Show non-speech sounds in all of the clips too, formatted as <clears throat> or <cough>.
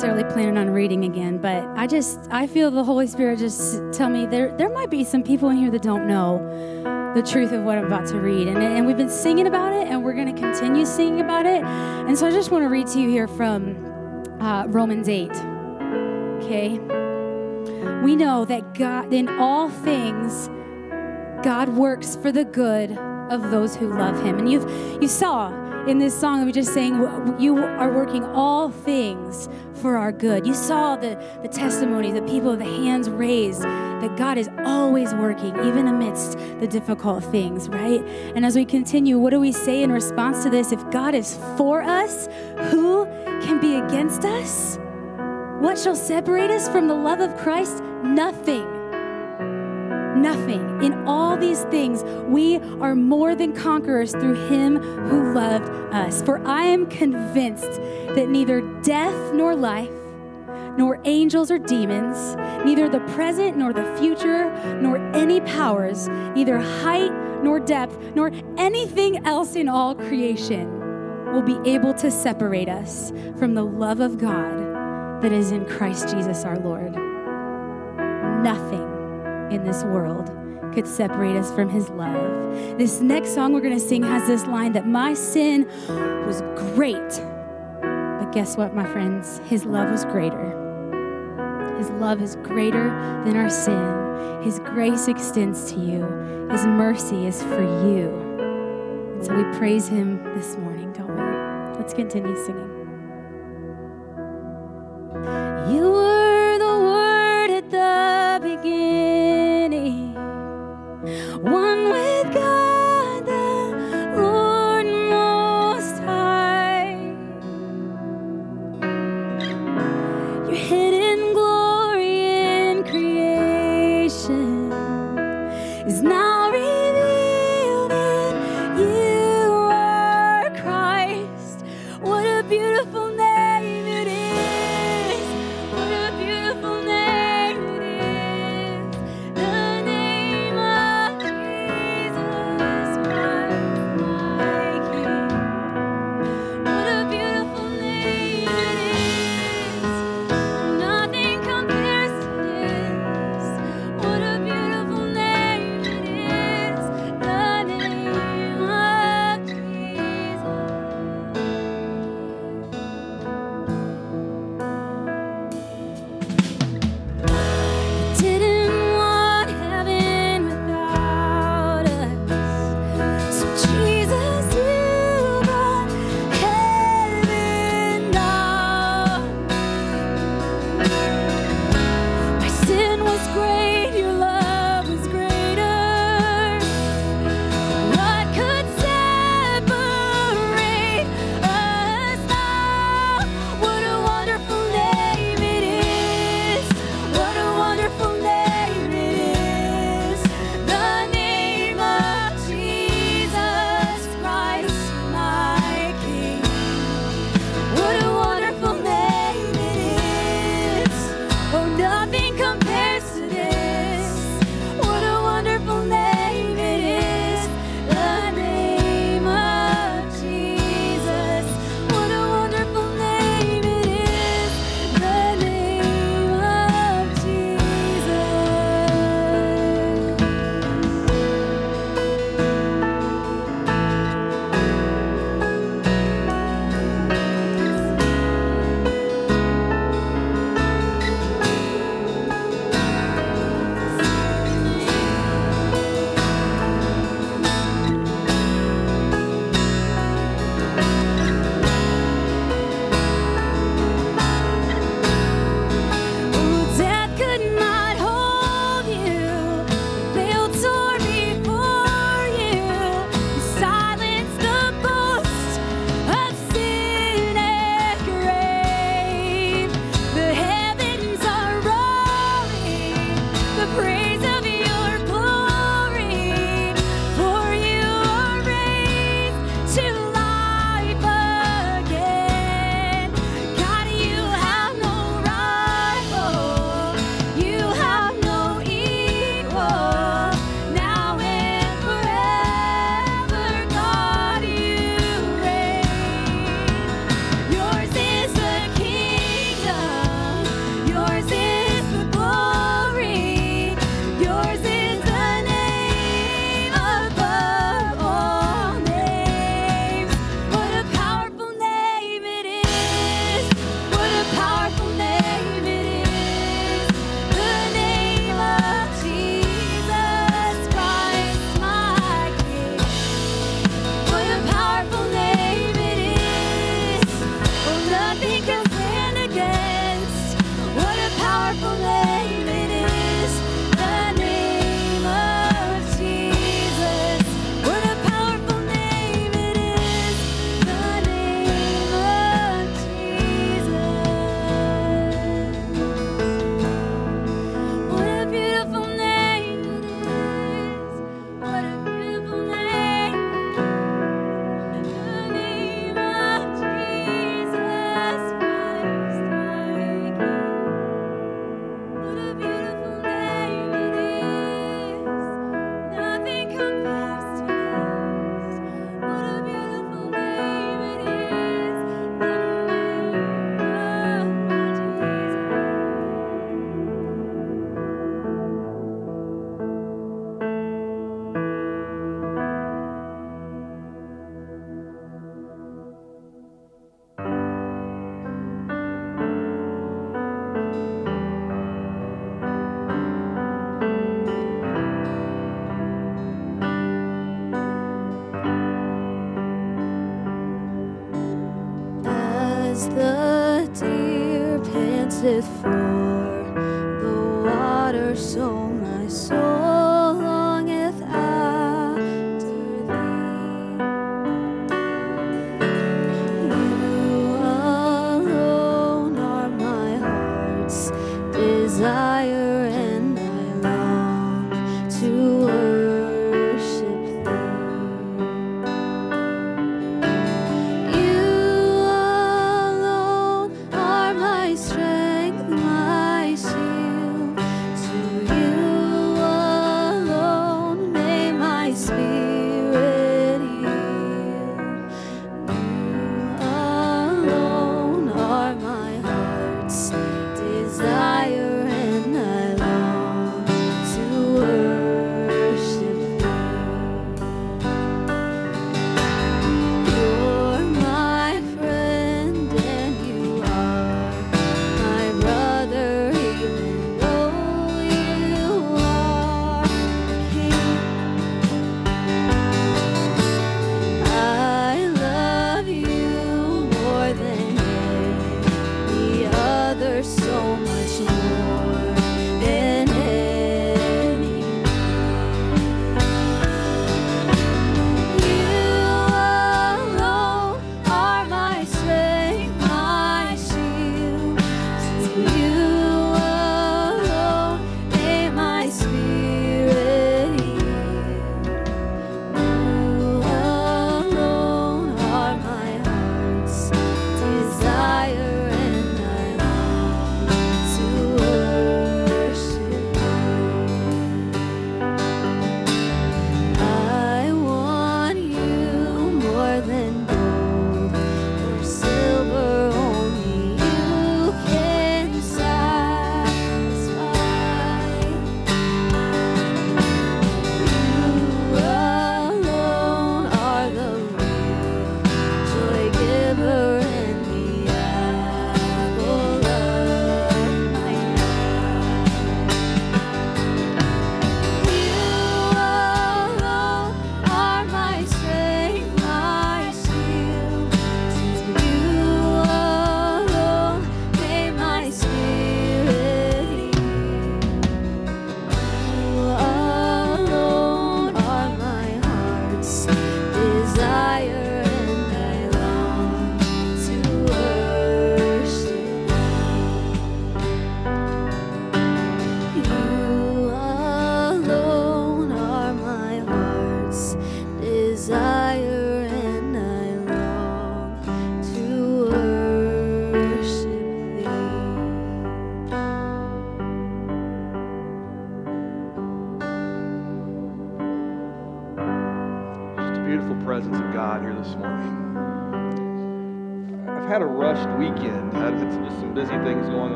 necessarily planning on reading again, but I just I feel the Holy Spirit just tell me there there might be some people in here that don't know the truth of what I'm about to read. And, and we've been singing about it and we're going to continue singing about it. And so I just want to read to you here from uh, Romans 8. Okay? We know that God in all things God works for the good of those who love him. And you've you saw in this song that we just saying you are working all things for our good. You saw the, the testimony, the people, the hands raised, that God is always working, even amidst the difficult things, right? And as we continue, what do we say in response to this? If God is for us, who can be against us? What shall separate us from the love of Christ? Nothing nothing. In all these things, we are more than conquerors through him who loved us. For I am convinced that neither death nor life, nor angels or demons, neither the present nor the future, nor any powers, neither height nor depth, nor anything else in all creation will be able to separate us from the love of God that is in Christ Jesus our Lord. Nothing in this world could separate us from his love. This next song we're going to sing has this line that my sin was great. But guess what, my friends? His love was greater. His love is greater than our sin. His grace extends to you. His mercy is for you. And so we praise him this morning, don't we? Let's continue singing.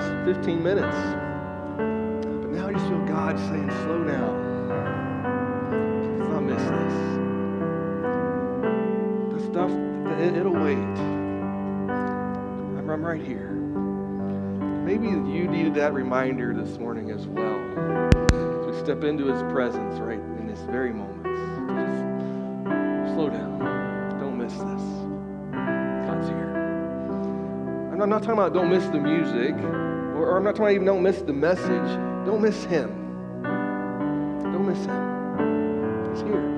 Last 15 minutes. But now I just feel God saying, "Slow down. Let's not miss this. The stuff, it, it'll wait. I'm, I'm right here." Maybe you needed that reminder this morning as well. As we step into his presence right in this very moment. Just slow down. Don't miss this. God's here. I'm not, I'm not talking about don't miss the music, or, I'm not talking about even don't miss the message. Don't miss him. Don't miss him. He's here.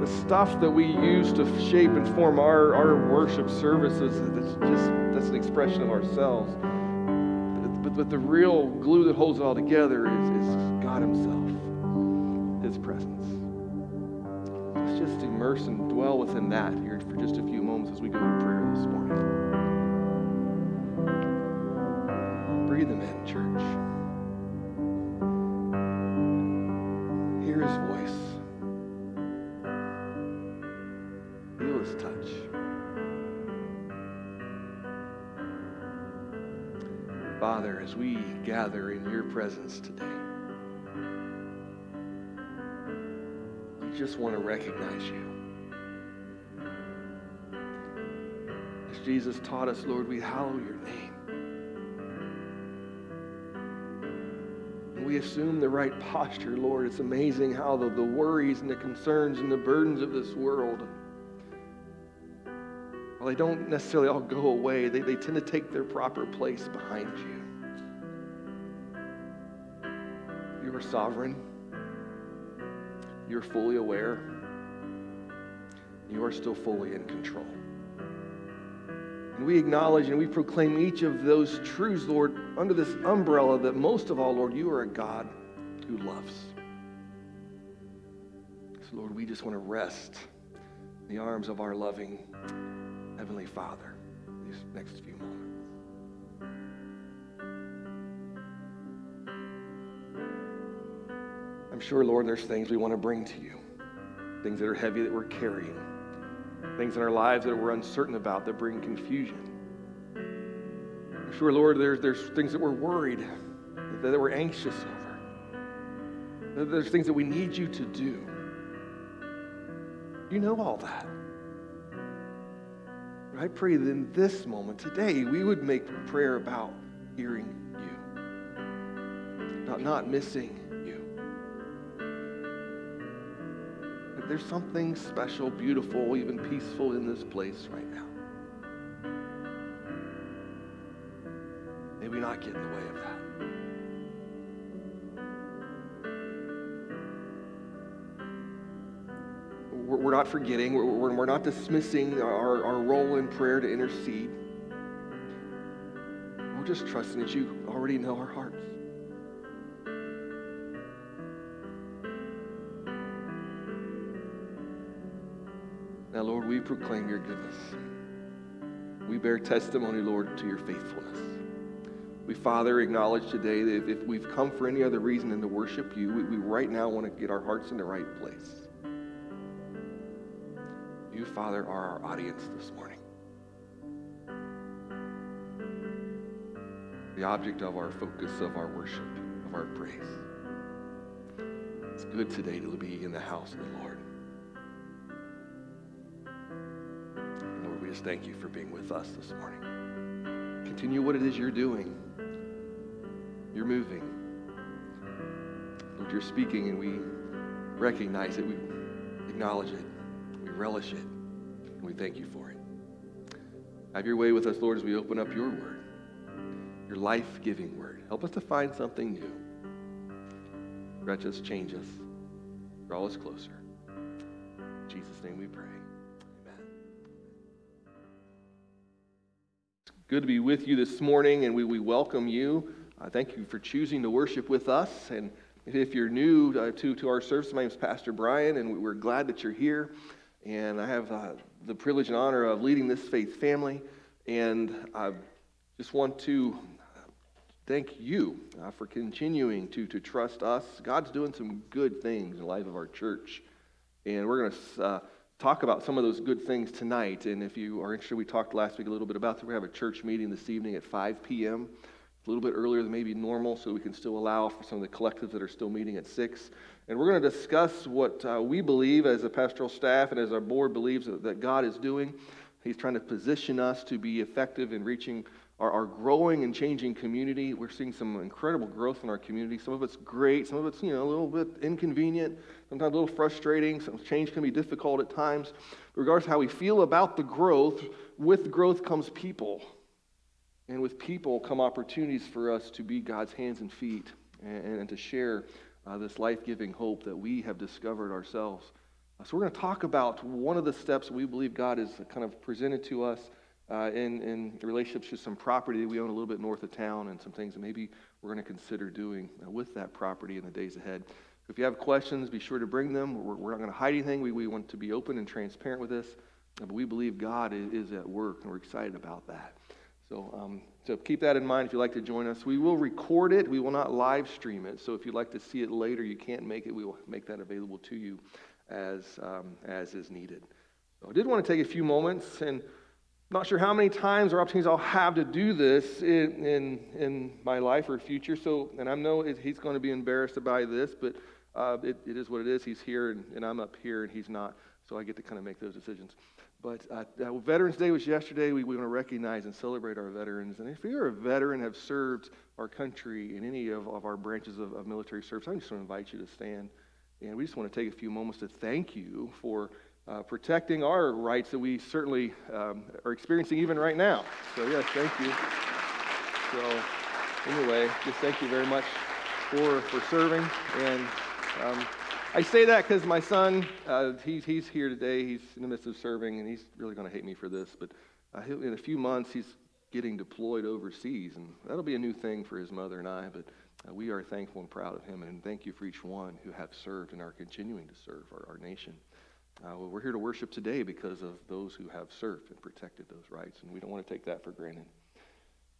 The stuff that we use to shape and form our, our worship services, that's just that's an expression of ourselves. But, but, but the real glue that holds it all together is, is God Himself, His presence. Let's just immerse and dwell within that here for just a few moments as we go to prayer this morning. Breathe Him in, church. Hear His voice. Feel His touch. Father, as we gather in your presence today, we just want to recognize you. As Jesus taught us, Lord, we hallow your name. Assume the right posture, Lord, it's amazing how the, the worries and the concerns and the burdens of this world, well, they don't necessarily all go away. They, they tend to take their proper place behind you. You are sovereign. You're fully aware. You are still fully in control. And we acknowledge and we proclaim each of those truths, Lord, under this umbrella that most of all, Lord, you are a God who loves. So, Lord, we just want to rest in the arms of our loving Heavenly Father these next few moments. I'm sure, Lord, there's things we want to bring to you, things that are heavy that we're carrying, things in our lives that we're uncertain about that bring confusion. Sure, Lord, there's, there's things that we're worried, that, that we're anxious over. There's things that we need you to do. You know all that. But I pray that in this moment, today, we would make prayer about hearing you, about not missing there's something special, beautiful, even peaceful in this place right now. May we not get in the way of that. We're not forgetting, we're, not dismissing our role in prayer to intercede. We're just trusting that you already know our hearts. We proclaim your goodness. We bear testimony, Lord, to your faithfulness. We, Father, acknowledge today that if, if we've come for any other reason than to worship you, we, we right now want to get our hearts in the right place. You, Father, are our audience this morning. The object of our focus, of our worship, of our praise. It's good today to be in the house of the Lord. Lord, we just thank you for being with us this morning. Continue what it is you're doing. You're moving. Lord, you're speaking, and we recognize it. We acknowledge it. We relish it. And we thank you for it. Have your way with us, Lord, as we open up your word, your life giving word. Help us to find something new. Stretch us, change us, draw us closer. In Jesus' name we pray. Good to be with you this morning, and we, we welcome you. Uh, thank you for choosing to worship with us. And if you're new uh, to, to our service, my name is Pastor Brian, and we're glad that you're here. And I have uh, the privilege and honor of leading this faith family. And I just want to thank you uh, for continuing to, to trust us. God's doing some good things in the life of our church. And we're going to uh, talk about some of those good things tonight. And if you are interested, we talked last week a little bit about that. We have a church meeting this evening at 5 p.m a little bit earlier than maybe normal so we can still allow for some of the collectives that are still meeting at 6. And we're going to discuss what uh, we believe as a pastoral staff and as our board believes that, God is doing. He's trying to position us to be effective in reaching our, our growing and changing community. We're seeing some incredible growth in our community. Some of it's great, some of it's you know a little bit inconvenient, sometimes a little frustrating. Some change can be difficult at times. But Regardless how we feel about the growth, with growth comes people. And with people come opportunities for us to be God's hands and feet and, and to share uh, this life giving hope that we have discovered ourselves. Uh, so, we're going to talk about one of the steps we believe God has kind of presented to us uh, in, in relationships to some property that we own a little bit north of town and some things that maybe we're going to consider doing uh, with that property in the days ahead. If you have questions, be sure to bring them. We're, we're not going to hide anything. We, we want to be open and transparent with this. But we believe God is, is at work, and we're excited about that. So, um, so keep that in mind if you'd like to join us. We will record it. We will not live stream it. So if you'd like to see it later, you can't make it. We will make that available to you as, um, as is needed. So I did want to take a few moments, and I'm not sure how many times or opportunities I'll have to do this in, in, in my life or future. So, and I know it, he's going to be embarrassed by this, but uh, it, it is what it is. He's here, and, and I'm up here, and he's not. So I get to kind of make those decisions. But uh, uh, Veterans Day was yesterday. We, we want to recognize and celebrate our veterans. And if you're a veteran, have served our country in any of, of our branches of, of military service, I just want to invite you to stand. And we just want to take a few moments to thank you for uh, protecting our rights that we certainly um, are experiencing even right now. So, yes, thank you. So, anyway, just thank you very much for, for serving. And um, I say that because my son, uh, he's, he's here today. He's in the midst of serving, and he's really going to hate me for this. But uh, in a few months, he's getting deployed overseas, and that'll be a new thing for his mother and I. But uh, we are thankful and proud of him, and thank you for each one who have served and are continuing to serve our, our nation. Uh, well, we're here to worship today because of those who have served and protected those rights, and we don't want to take that for granted.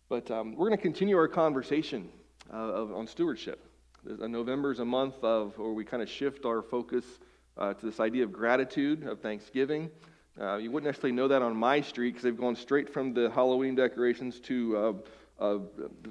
But um, we're going to continue our conversation uh, of, on stewardship. November is a month of where we kind of shift our focus uh, to this idea of gratitude, of thanksgiving. Uh, you wouldn't necessarily know that on my street because they've gone straight from the Halloween decorations to uh, uh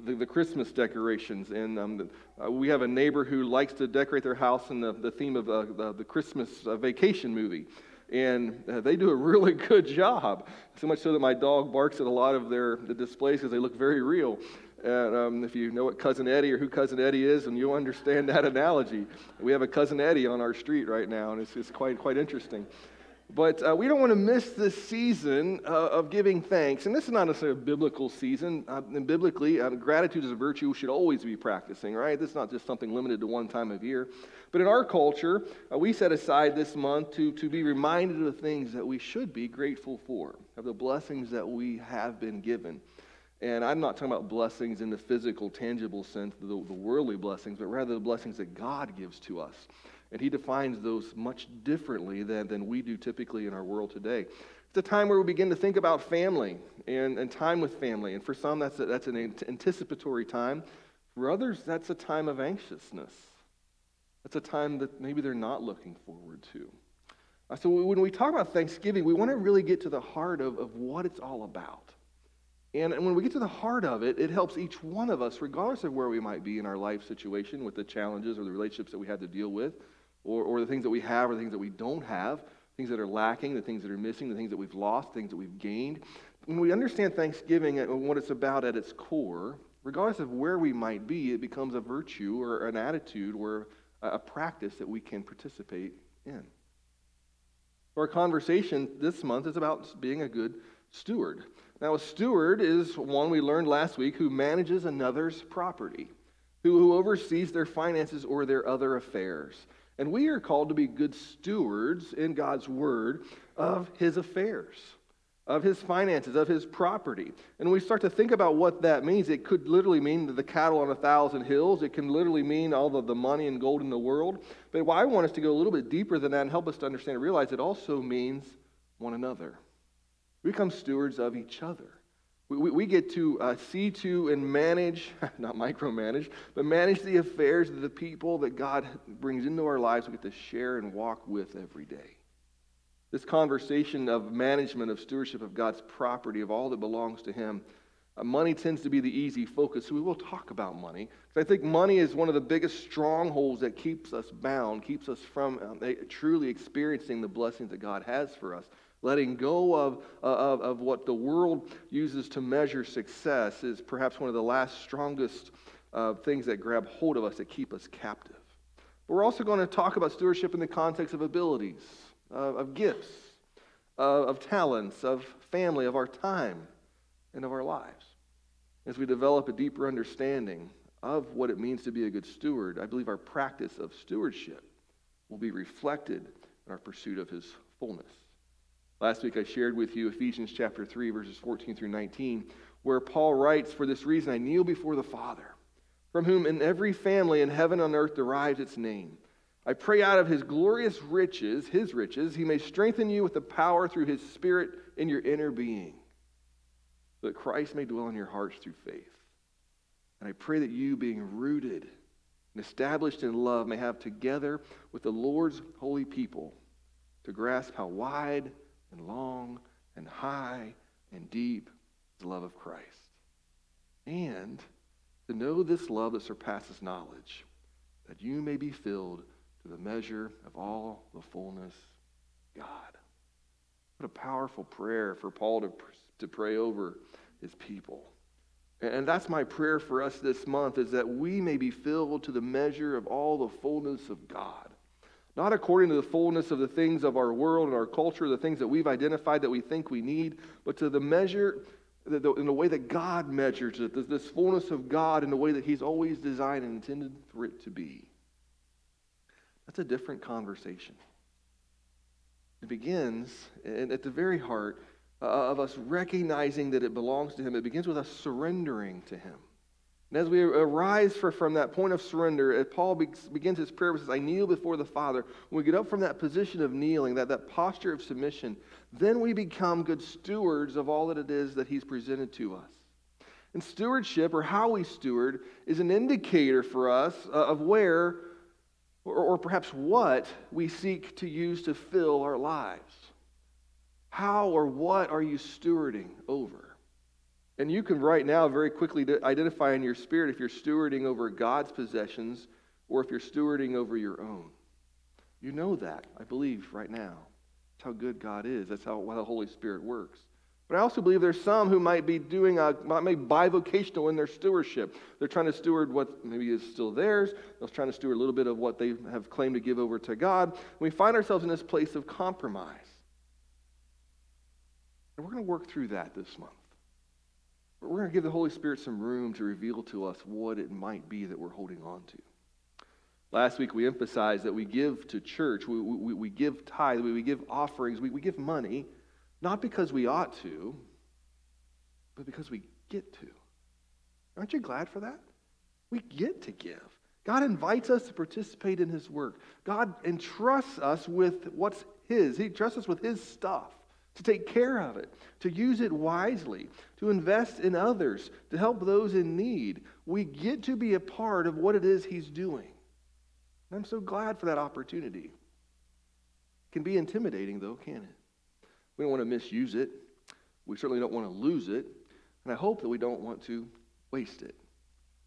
the, the, Christmas decorations. And um, the, uh, we have a neighbor who likes to decorate their house in the, the theme of uh, the, the, Christmas vacation movie. And they do a <laughs> really good job. So much so that my dog barks at a lot of their the displays because they look very real. And um, if you know what Cousin Eddie or who Cousin Eddie is, and you'll understand that <laughs> analogy. We have a Cousin Eddie on our street right now, and it's, it's quite, quite interesting. But uh, we don't want to miss this season uh, of giving thanks. And this is not necessarily a biblical season. Uh, and biblically, uh, gratitude is a virtue we should always be practicing, right? This is not just something limited to one time of year. But in our culture, uh, we set aside this month to, to be reminded of the things that we should be grateful for, of the blessings that we have been given. And I'm not talking about blessings in the physical, tangible sense, the, the worldly blessings, but rather the blessings that God gives to us. And He defines those much differently than, than we do typically in our world today. It's a time where we begin to think about family and, and time with family. And for some, that's, a, that's an anticipatory time. For others, that's a time of anxiousness. That's a time that maybe they're not looking forward to. Uh, so when we talk about Thanksgiving, we want to really get to the heart of, of what it's all about. And, when we get to the heart of it, it helps each one of us, regardless of where we might be in our life situation with the challenges or the relationships that we have to deal with, or, or the things that we have or the things that we don't have, things that are lacking, the things that are missing, the things that we've lost, things that we've gained. When we understand Thanksgiving and what it's about at its core, regardless of where we might be, it becomes a virtue or an attitude or a practice that we can participate in. Our conversation this month is about being a good steward. Now, a steward is one we learned last week who manages another's property, who, who oversees their finances or their other affairs. And we are called to be good stewards in God's word of his affairs, of his finances, of his property. And when we start to think about what that means, it could literally mean the cattle on a thousand hills. It can literally mean all of the money and gold in the world. But I want us to go a little bit deeper than that and help us to understand and realize it also means one another. We become stewards of each other. We, we, we get to uh, see to and manage, <laughs> not micromanage, but manage the affairs of the people that God brings into our lives. We get to share and walk with every day. This conversation of management, of stewardship of God's property, of all that belongs to Him, uh, money tends to be the easy focus. So we will talk about money. I think money is one of the biggest strongholds that keeps us bound, keeps us from uh, truly experiencing the blessings that God has for us. Letting go of, of, of what the world uses to measure success is perhaps one of the last strongest uh, things that grab hold of us that keep us captive. But we're also going to talk about stewardship in the context of abilities, of gifts, of talents, of family, of our time, and of our lives. As we develop a deeper understanding of what it means to be a good steward, I believe our practice of stewardship will be reflected in our pursuit of his fullness. Last week I shared with you Ephesians chapter 3, verses 14 through 19, where Paul writes, For this reason I kneel before the Father, from whom in every family in heaven and earth derives its name. I pray out of his glorious riches, his riches, he may strengthen you with the power through his Spirit in your inner being, that Christ may dwell in your hearts through faith. And I pray that you, being rooted and established in love, may have together with the Lord's holy people to grasp how wide and long and high and deep the love of Christ. And to know this love that surpasses knowledge, that you may be filled to the measure of all the fullness God. What a powerful prayer for Paul to, to pray over his people. And that's my prayer for us this month is that we may be filled to the measure of all the fullness of God. Not according to the fullness of the things of our world and our culture, the things that we've identified that we think we need, but to the measure, in the way that God measures it, this fullness of God in the way that He's always designed and intended for it to be. That's a different conversation. It begins at the very heart uh, of us recognizing that it belongs to Him. It begins with us surrendering to Him. And as we arise from that point of surrender, as Paul be, begins his prayer, he says, I kneel before the Father. When we get up from that position of kneeling, that, that posture of submission, then we become good stewards of all that it is that He's presented to us. And stewardship, or how we steward, is an indicator for us uh, of where, or, or perhaps what, we seek to use to fill our lives. How or what are you stewarding over? And you can right now very quickly identify in your spirit if you're stewarding over God's possessions or if you're stewarding over your own. You know that, I believe, right now. That's how good God is. That's how, how the Holy Spirit works. But I also believe there's some who might be doing a, might be bivocational in their stewardship. They're trying to steward what maybe is still theirs. They're trying to steward a little bit of what they have claimed to give over to God. we find ourselves in this place of compromise. And we're going to work through that this month. We're going to give the Holy Spirit some room to reveal to us what it might be that we're holding on to. Last week, we emphasized that we give to church, we, we, we give tithe, we, we give offerings, we, we give money, not because we ought to, but because we get to. Aren't you glad for that? We get to give. God invites us to participate in His work. God entrusts us with what's His. He trusts us with His stuff to take care of it, to use it wisely, to invest in others, to help those in need. We get to be a part of what it is He's doing. And I'm so glad for that opportunity. It can be intimidating, though, can it? We don't want to misuse it. We certainly don't want to lose it. And I hope that we don't want to waste it.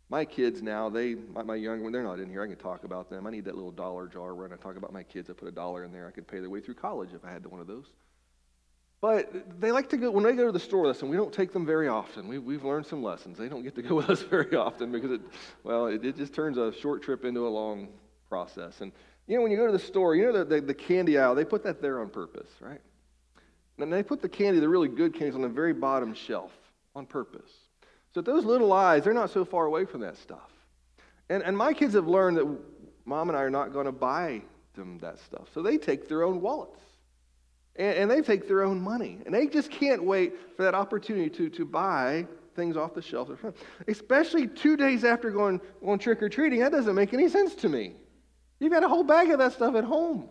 My kids now, they, my, my young one, they're not in here. I can talk about them. I need that little dollar jar when I talk about my kids. I put a dollar in there. I could pay their way through college if I had one of those. But they like to go, when they go to the store with us, and we don't take them very often. We, we've learned some lessons. They don't get to go <laughs> with us very often because it, well, it, it just turns a short trip into a long process. And, you know, when you go to the store, you know the, the, the candy aisle, they put that there on purpose, right? And they put the candy, the really good candies, on the very bottom shelf on purpose. So those little eyes, they're not so far away from that stuff. And, and my kids have learned that mom and I are not going to buy them that stuff. So they take their own wallets and, and they take their own money. And they just can't wait for that opportunity to, to buy things off the shelf. Especially two days after going, going trick or treating. That doesn't make any sense to me. You've got a whole bag of that stuff at home.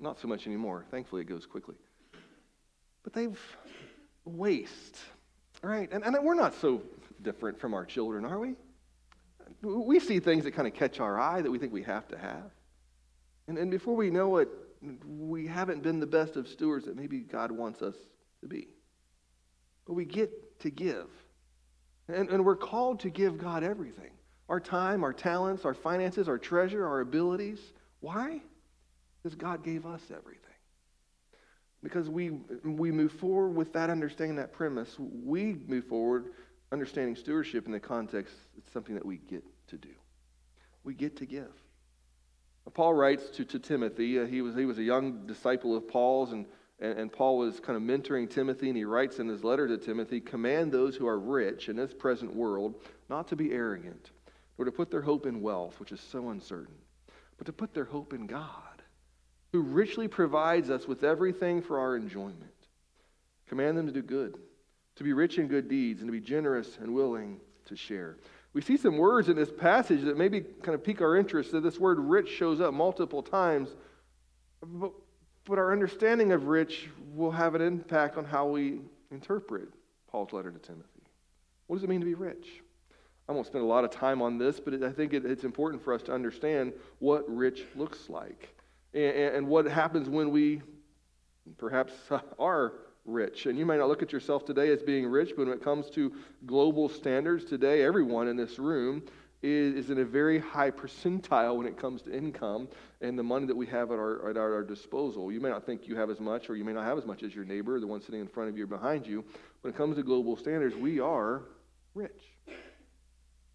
Not so much anymore. Thankfully, it goes quickly. But they've waste, right? And, and we're not so different from our children, are we? We see things that kind of catch our eye that we think we have to have. And, and before we know it, we haven't been the best of stewards that maybe God wants us to be. But we get to give. And, and we're called to give God everything our time, our talents, our finances, our treasure, our abilities. Why? Because God gave us everything. Because we, we move forward with that understanding, that premise, we move forward understanding stewardship in the context, it's something that we get to do. We get to give. Paul writes to, to Timothy. Uh, he, was, he was a young disciple of Paul's, and, and, and Paul was kind of mentoring Timothy, and he writes in his letter to Timothy Command those who are rich in this present world not to be arrogant, nor to put their hope in wealth, which is so uncertain, but to put their hope in God, who richly provides us with everything for our enjoyment. Command them to do good, to be rich in good deeds, and to be generous and willing to share we see some words in this passage that maybe kind of pique our interest. That this word rich shows up multiple times. But, but our understanding of rich will have an impact on how we interpret Paul's letter to Timothy. What does it mean to be rich? I won't spend a lot of time on this, but I think it, it's important for us to understand what rich looks like and, and what happens when we perhaps <laughs> are rich. And you may not look at yourself today as being rich, but when it comes to global standards today, everyone in this room is, is in a very high percentile when it comes to income and the money that we have at our, at our, our disposal. You may not think you have as much, or you may not have as much as your neighbor, the one sitting in front of you or behind you. When it comes to global standards, we are rich.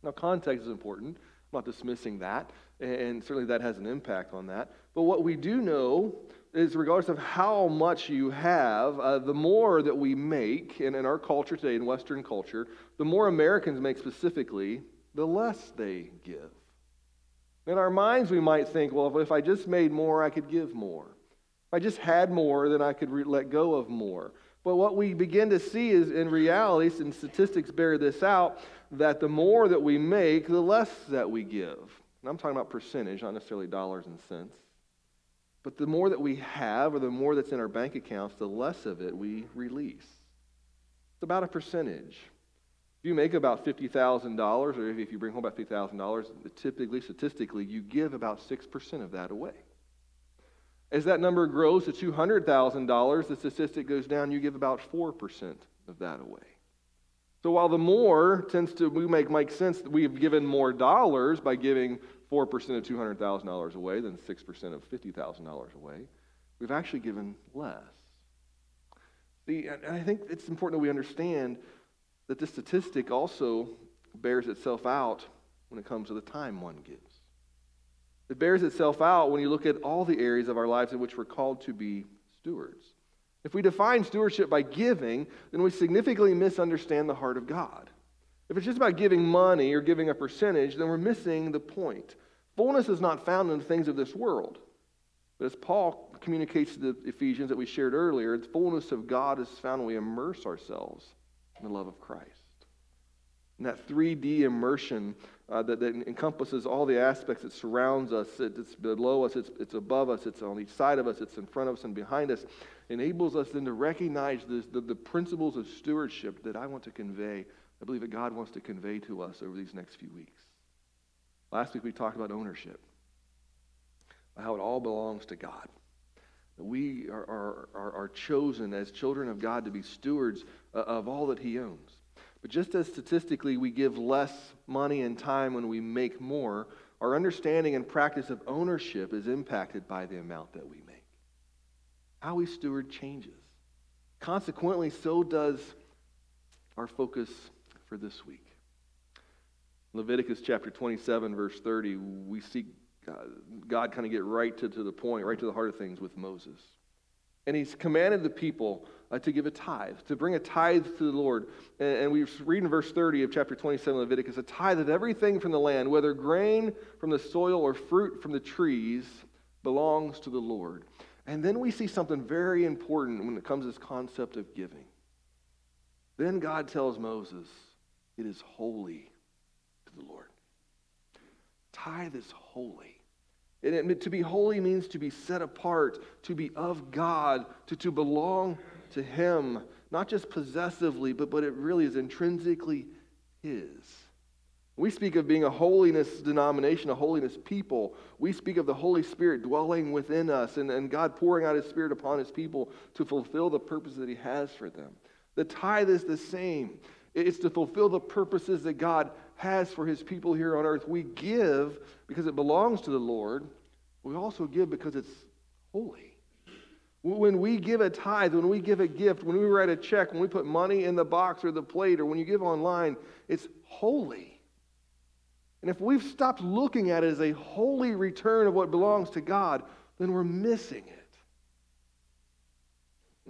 Now, context is important. I'm not dismissing that, and certainly that has an impact on that. But what we do know is, regardless of how much you have, uh, the more that we make, and in our culture today, in Western culture, the more Americans make specifically, the less they give. In our minds, we might think, well, if I just made more, I could give more. If I just had more, then I could re- let go of more. But what we begin to see is, in reality, and statistics bear this out, that the more that we make, the less that we give. And I'm talking about percentage, not necessarily dollars and cents. But the more that we have, or the more that's in our bank accounts, the less of it we release. It's about a percentage. If you make about $50,000, or if you bring home about $50,000, typically, statistically, you give about 6% of that away. As that number grows to $200,000, the statistic goes down, you give about 4% of that away. So while the more tends to we make make sense that we've given more dollars by giving 4% of $200,000 away than 6% of $50,000 away, we've actually given less. See, and I think it's important that we understand that this statistic also bears itself out when it comes to the time one gives. It bears itself out when you look at all the areas of our lives in which we're called to be stewards. If we define stewardship by giving, then we significantly misunderstand the heart of God. If it's just about giving money or giving a percentage, then we're missing the point. Fullness is not found in the things of this world. But as Paul communicates to the Ephesians that we shared earlier, the fullness of God is found when we immerse ourselves in the love of Christ. And that 3D immersion uh, that, that, encompasses all the aspects that surrounds us, it, it's below us, it's, it's above us, it's on each side of us, it's in front of us and behind us, enables us then to recognize this, the, the principles of stewardship that I want to convey I believe that God wants to convey to us over these next few weeks. Last week we talked about ownership, how it all belongs to God. We are, are, are, are chosen as children of God to be stewards of all that He owns. But just as statistically we give less money and time when we make more, our understanding and practice of ownership is impacted by the amount that we make. How we steward changes. Consequently, so does our focus for this week. Leviticus chapter 27, verse 30, we see God, God kind of get right to, to the point, right to the heart of things with Moses. And he's commanded the people uh, to give a tithe, to bring a tithe to the Lord. And, and we read in verse 30 of chapter 27 of Leviticus a tithe of everything from the land, whether grain from the soil or fruit from the trees, belongs to the Lord. And then we see something very important when it comes to this concept of giving. Then God tells Moses, it is holy to the Lord. Tithe is holy. And it, to be holy means to be set apart, to be of God, to, to belong to Him, not just possessively, but, but it really is intrinsically His. We speak of being a holiness denomination, a holiness people. We speak of the Holy Spirit dwelling within us and, and God pouring out His Spirit upon His people to fulfill the purpose that He has for them. The tithe is the same. It's to fulfill the purposes that God has for his people here on earth. We give because it belongs to the Lord. We also give because it's holy. When we give a tithe, when we give a gift, when we write a check, when we put money in the box or the plate, or when you give online, it's holy. And if we've stopped looking at it as a holy return of what belongs to God, then we're missing it.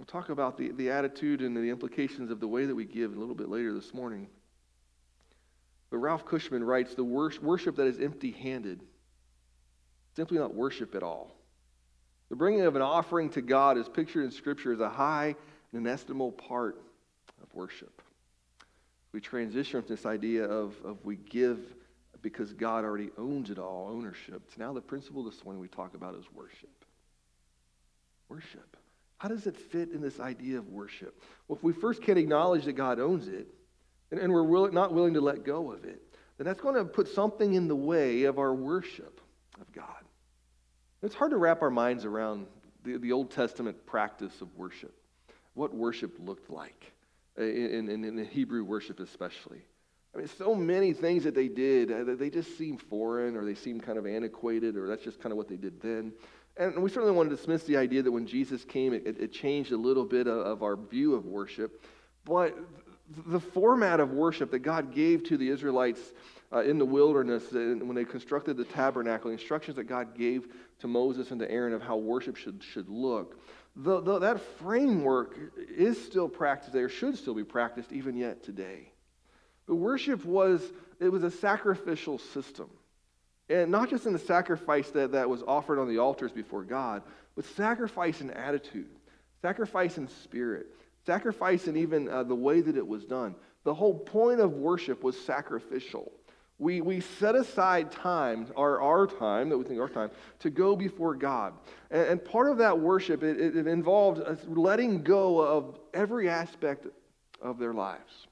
We'll talk about the, the attitude and the implications of the way that we give a little bit later this morning. But Ralph Cushman writes the worship that is empty handed, simply not worship at all. The bringing of an offering to God is pictured in Scripture as a high and inestimable part of worship. We transition from this idea of, of we give because God already owns it all, ownership. It's now the principle this morning we talk about is worship. Worship. How does it fit in this idea of worship? Well, if we first can't acknowledge that God owns it, and, and we're will, not willing to let go of it, then that's going to put something in the way of our worship of God. It's hard to wrap our minds around the, the Old Testament practice of worship, what worship looked like, in, in, in the Hebrew worship especially. I mean, so many things that they did, uh, they just seem foreign or they seem kind of antiquated or that's just kind of what they did then. And we certainly want to dismiss the idea that when Jesus came, it, it changed a little bit of, our view of worship. But the format of worship that God gave to the Israelites uh, in the wilderness when they constructed the tabernacle, the instructions that God gave to Moses and to Aaron of how worship should, should look, the, the, that framework is still practiced there, should still be practiced even yet today. But worship was, it was a sacrificial system. And not just in the sacrifice that, that was offered on the altars before God, but sacrifice in attitude, sacrifice in spirit, sacrifice in even uh, the way that it was done. The whole point of worship was sacrificial. We, we set aside time, our, our time, that we think our time, to go before God. And, and part of that worship, it, it involved letting go of every aspect of their lives.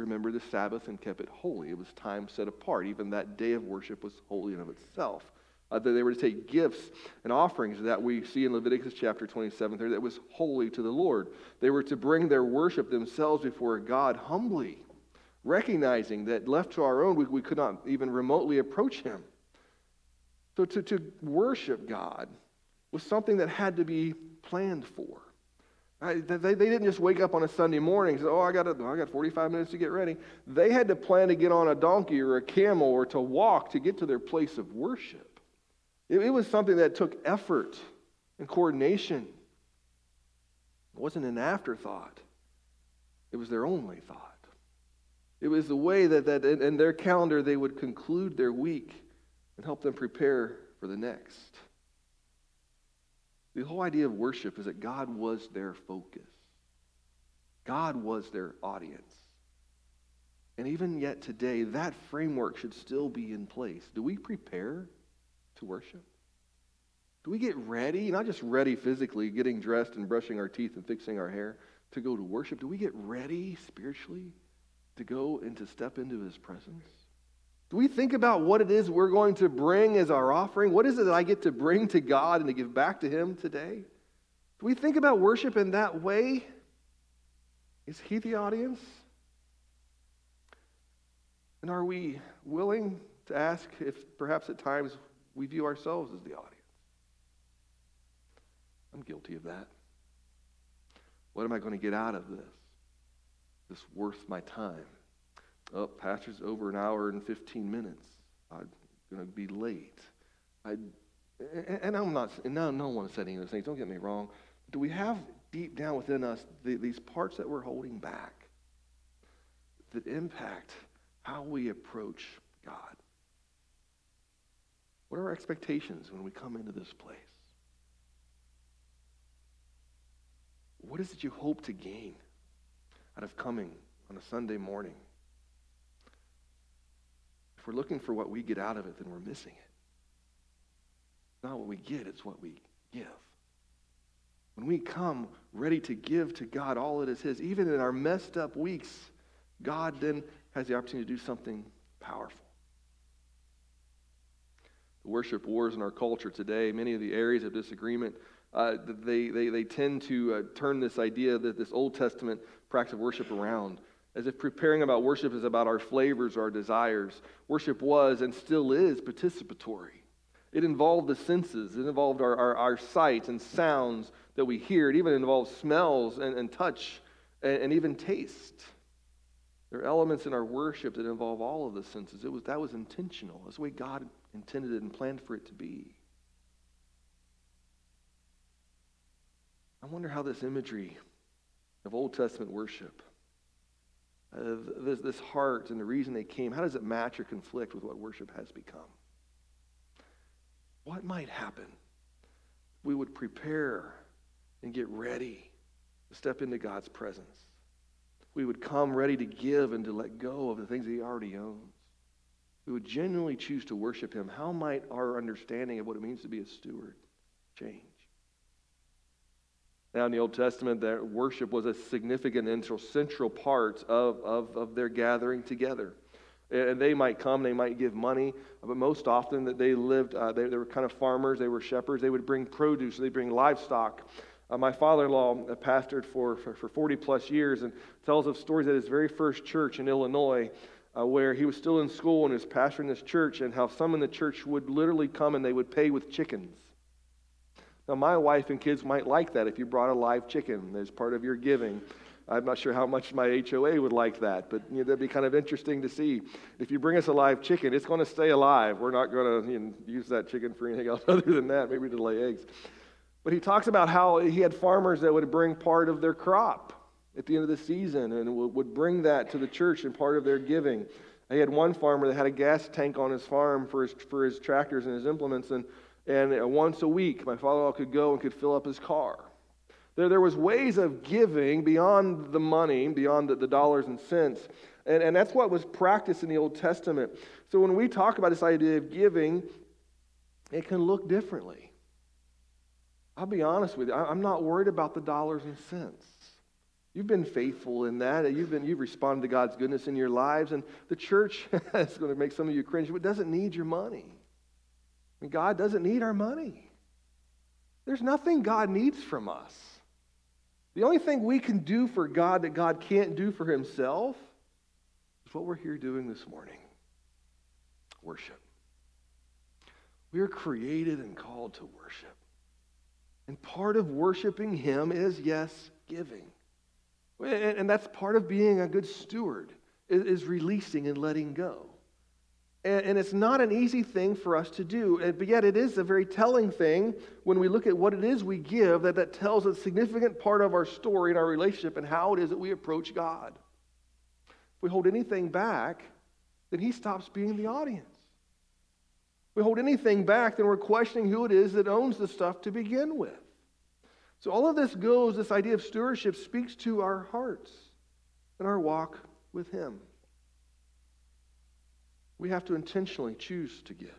Remembered the Sabbath and kept it holy. It was time set apart. Even that day of worship was holy in of itself. Uh, that they were to take gifts and offerings that we see in Leviticus chapter 27 there that was holy to the Lord. They were to bring their worship themselves before God humbly recognizing that left to our own, we, we could not even remotely approach Him. So to, to worship God was something that had to be planned for. They, they didn't just wake up on a Sunday morning and say, Oh, I got, I got 45 minutes to get ready. They had to plan to get on a donkey or a camel or to walk to get to their place of worship. It, it was something that took effort and coordination. It wasn't an afterthought, it was their only thought. It was the way that, that in, in their calendar they would conclude their week and help them prepare for the next. The whole idea of worship is that God was their focus. God was their audience. And even yet today, that framework should still be in place. Do we prepare to worship? Do we get ready, not just ready physically, getting dressed and brushing our teeth and fixing our hair to go to worship? Do we get ready spiritually to go and to step into his presence? Do we think about what it is we're going to bring as our offering? What is it that I get to bring to God and to give back to him today? Do we think about worship in that way? Is he the audience? And are we willing to ask if perhaps at times we view ourselves as the audience? I'm guilty of that. What am I going to get out of this? this worth my time? Oh, pastor's over an hour and 15 minutes. I'm going to be late. I, and I'm not, and no, no one is saying those things. Don't get me wrong. Do we have deep down within us the, these parts that we're holding back that impact how we approach God? What are our expectations when we come into this place? What is it you hope to gain? out of coming on a Sunday morning. If we're looking for what we get out of it, then we're missing it. Not what we get, it's what we give. When we come ready to give to God all that is His, even in our messed up weeks, God then has the opportunity to do something powerful. The worship wars in our culture today, many of the areas of disagreement, uh, they, they, they tend to uh, turn this idea that this Old Testament practice of worship around. As if preparing about worship is about our flavors, our desires. Worship was and still is participatory. It involved the senses, it involved our, our, our sights and sounds that we hear. It even involved smells and, and touch and, and even taste. There are elements in our worship that involve all of the senses. It was, that was intentional. That's the way God intended it and planned for it to be. I wonder how this imagery of Old Testament worship, uh, this, this heart and the reason they came, how does it match or conflict with what worship has become? What might happen? We would prepare and get ready to step into God's presence. We would come ready to give and to let go of the things that He already owns. We would genuinely choose to worship Him. How might our understanding of what it means to be a steward change? Now, in the Old Testament, that worship was a significant and central part of, of, of their gathering together. And they might come, they might give money, but most often that they lived, uh, they, they, were kind of farmers, they were shepherds, they would bring produce, they bring livestock. Uh, my father-in-law uh, pastored for, for, for 40 plus years and tells of stories at his very first church in Illinois uh, where he was still in school and was pastoring this church and how some in the church would literally come and they would pay with chickens. Now, my wife and kids might like that if you brought a live chicken as part of your giving. I'm not sure how much my HOA would like that, but you know, that'd be kind of interesting to see. If you bring us a live chicken, it's going to stay alive. We're not going to you know, use that chicken for anything <laughs> else other than that, maybe to lay eggs. But he talks about how he had farmers that would bring part of their crop at the end of the season and would bring that to the church and part of their giving. He had one farmer that had a gas tank on his farm for his, for his tractors and his implements, and, and uh, once a week, my father-in-law could go and could fill up his car. There, there was ways of giving beyond the money, beyond the, the dollars and cents, and, and that's what was practiced in the Old Testament. So when we talk about this idea of giving, it can look differently. I'll be honest with you, I'm not worried about the dollars and cents. You've been faithful in that. You've, been, you've responded to God's goodness in your lives. And the church <laughs> is going to make some of you cringe, but doesn't need your money. Mean, God doesn't need our money. There's nothing God needs from us. The only thing we can do for God that God can't do for himself is what we're here doing this morning worship. We are created and called to worship. And part of worshiping Him is, yes, giving. And that's part of being a good steward, is releasing and letting go. And it's not an easy thing for us to do, but yet it is a very telling thing when we look at what it is we give that, that tells a significant part of our story and our relationship and how it is that we approach God. If we hold anything back, then He stops being the audience If we hold anything back, then we're questioning who it is that owns the stuff to begin with. So, all of this goes, this idea of stewardship speaks to our hearts and our walk with Him. We have to intentionally choose to give.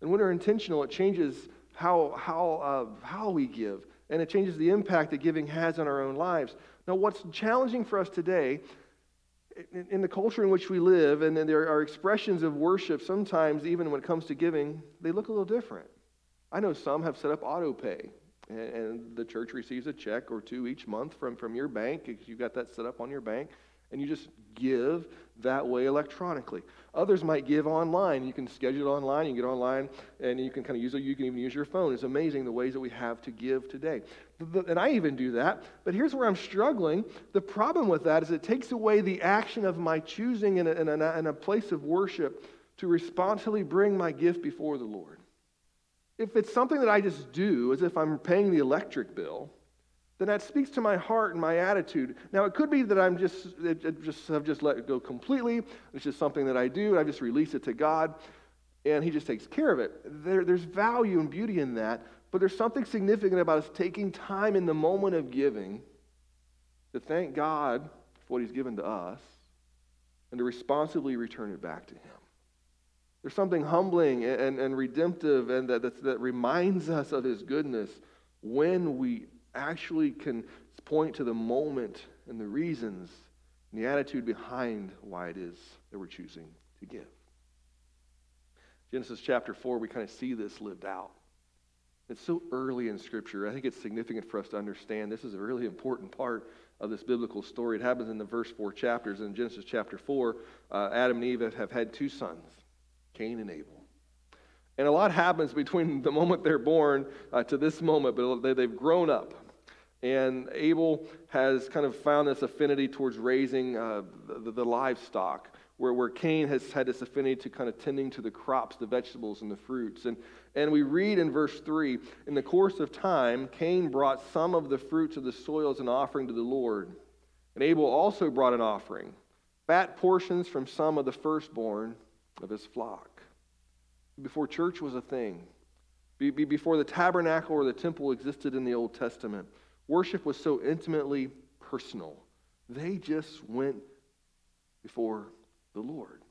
And when we're intentional, it changes how, how, uh, how we give, and it changes the impact that giving has on our own lives. Now, what's challenging for us today in the culture in which we live, and there are expressions of worship, sometimes even when it comes to giving, they look a little different. I know some have set up auto pay, and the church receives a check or two each month from, from your bank. You've got that set up on your bank and you just give that way electronically. Others might give online. You can schedule it online, you can get online, and you can kind of use it. You can even use your phone. It's amazing the ways that we have to give today. And I even do that. But here's where I'm struggling. The problem with that is it takes away the action of my choosing in a, in a, in a place of worship to responsibly bring my gift before the Lord. If it's something that I just do as if I'm paying the electric bill, then that speaks to my heart and my attitude. Now, it could be that I'm just, it, just have just let it go completely. It's just something that I do. I just release it to God, and He just takes care of it. There, there's value and beauty in that, but there's something significant about us taking time in the moment of giving to thank God for what He's given to us and to responsibly return it back to Him. There's something humbling and, and redemptive and that, that, that reminds us of His goodness when we actually can point to the moment and the reasons and the attitude behind why it is that we're choosing to give. Genesis chapter 4, we kind of see this lived out. It's so early in Scripture. I think it's significant for us to understand this is a really important part of this biblical story. It happens in the first four chapters. In Genesis chapter 4, uh, Adam and Eve have had two sons, Cain and Abel. And a lot happens between <laughs> the moment they're born uh, to this moment, but they've grown up. And Abel has kind of found this affinity towards raising uh, the, the, livestock, where, where Cain has had this affinity to kind of tending to the crops, the vegetables, and the fruits. And, and we read in verse 3 In the course of time, Cain brought some of the fruits of the soil as an offering to the Lord. And Abel also brought an offering, fat portions from some of the firstborn of his flock before church was a thing, before the tabernacle or the temple existed in the Old Testament. Worship was so intimately personal. They just went before the Lord.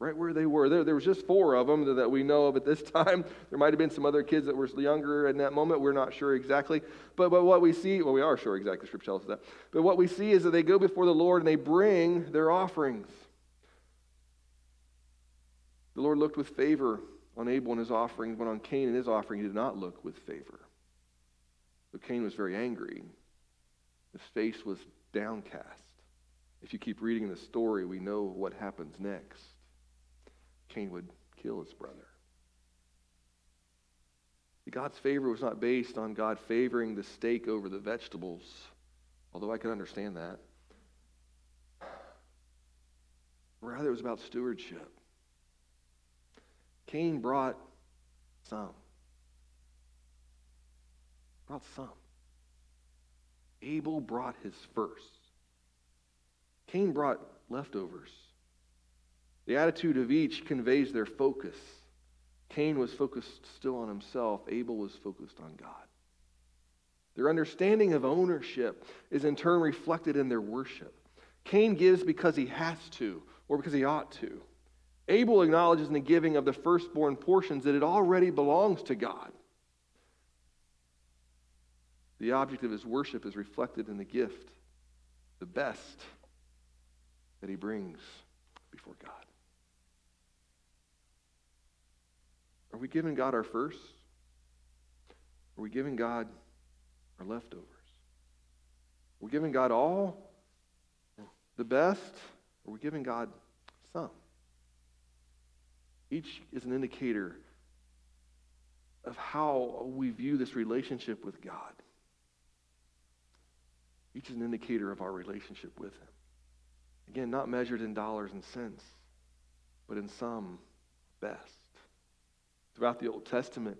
Right where they were. There, there was just four of them that we know of at this <laughs> time. There might have been some other kids that were younger in that moment. We're not sure exactly. But, but what we see, well, we are sure exactly. The scripture tells us that. But what we see is that they go before the Lord and they bring their offerings. The Lord looked with favor on Abel and his offering, but on Cain and his offering, he did not look with favor. So Cain was very angry. His face was downcast. If you keep reading the story, we know what happens next. Cain would kill his brother. God's favor was not based on God favoring the steak over the vegetables, although I can understand that. Rather, it was about stewardship. Cain brought some. Brought some. Abel brought his first. Cain brought leftovers. The attitude of each conveys their focus. Cain was focused still on himself, Abel was focused on God. Their understanding of ownership is in turn reflected in their worship. Cain gives because he has to or because he ought to. Abel acknowledges in the giving of the firstborn portions that it already belongs to God. The object of his worship is reflected in the gift, the best that he brings before God. Are we giving God our first? Are we giving God our leftovers? Are we giving God all the best? Or are we giving God some? Each is an indicator of how we view this relationship with God. Each is an indicator of our relationship with Him. Again, not measured in dollars and cents, but in some best throughout the Old Testament.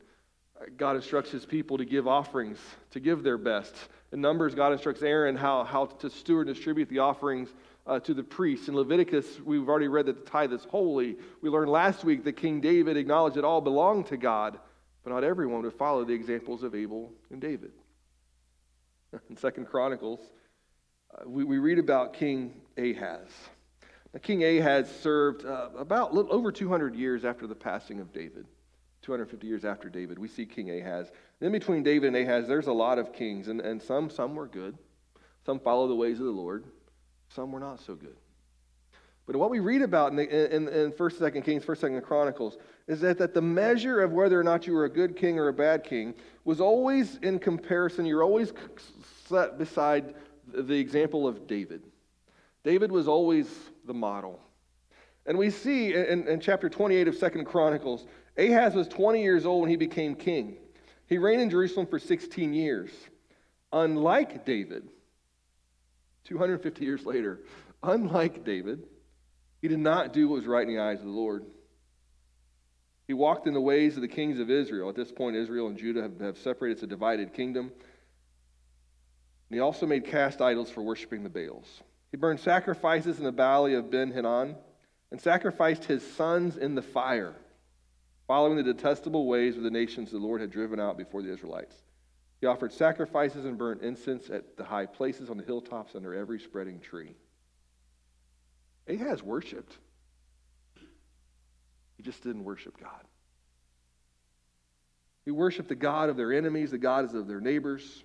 God instructs his people to give offerings, to give their best. In Numbers, God instructs Aaron how, how to steward and distribute the offerings uh, to the priests. In Leviticus, we've already read that the tithe is holy. We learned last week that King David acknowledged it all belonged to God, but not everyone would follow the examples of Abel and David. <laughs> In Second Chronicles, uh, we, we read about King Ahaz. Now, King Ahaz served uh, about little, over 200 years after the passing of David. 250 years after David, we see King Ahaz. In between David and Ahaz, there's a lot of kings, and, and some, some were good. Some follow the ways of the Lord. Some were not so good. But what we read about in, the, in, in 1st, 2nd Kings, 1st, 2nd Chronicles is that, that the measure of whether or not you were a good king or a bad king was always in comparison. You're always set beside the example of David. David was always the model. And we see in, in chapter 28 of 2nd Chronicles Ahaz was 20 years old when he became king. He reigned in Jerusalem for 16 years. Unlike David, 250 years later, unlike David, he did not do what was right in the eyes of the Lord. He walked in the ways of the kings of Israel. At this point, Israel and Judah have, have separated. It's a divided kingdom. And he also made cast idols for worshiping the Baals. He burned sacrifices in the valley of Ben Hinnom and sacrificed his sons in the fire following the detestable ways of the nations the Lord had driven out before the Israelites. He offered sacrifices and burnt incense at the high places on the hilltops under every spreading tree. Ahaz worshiped. He just didn't worship God. He worshiped the God of their enemies, the gods of their neighbors,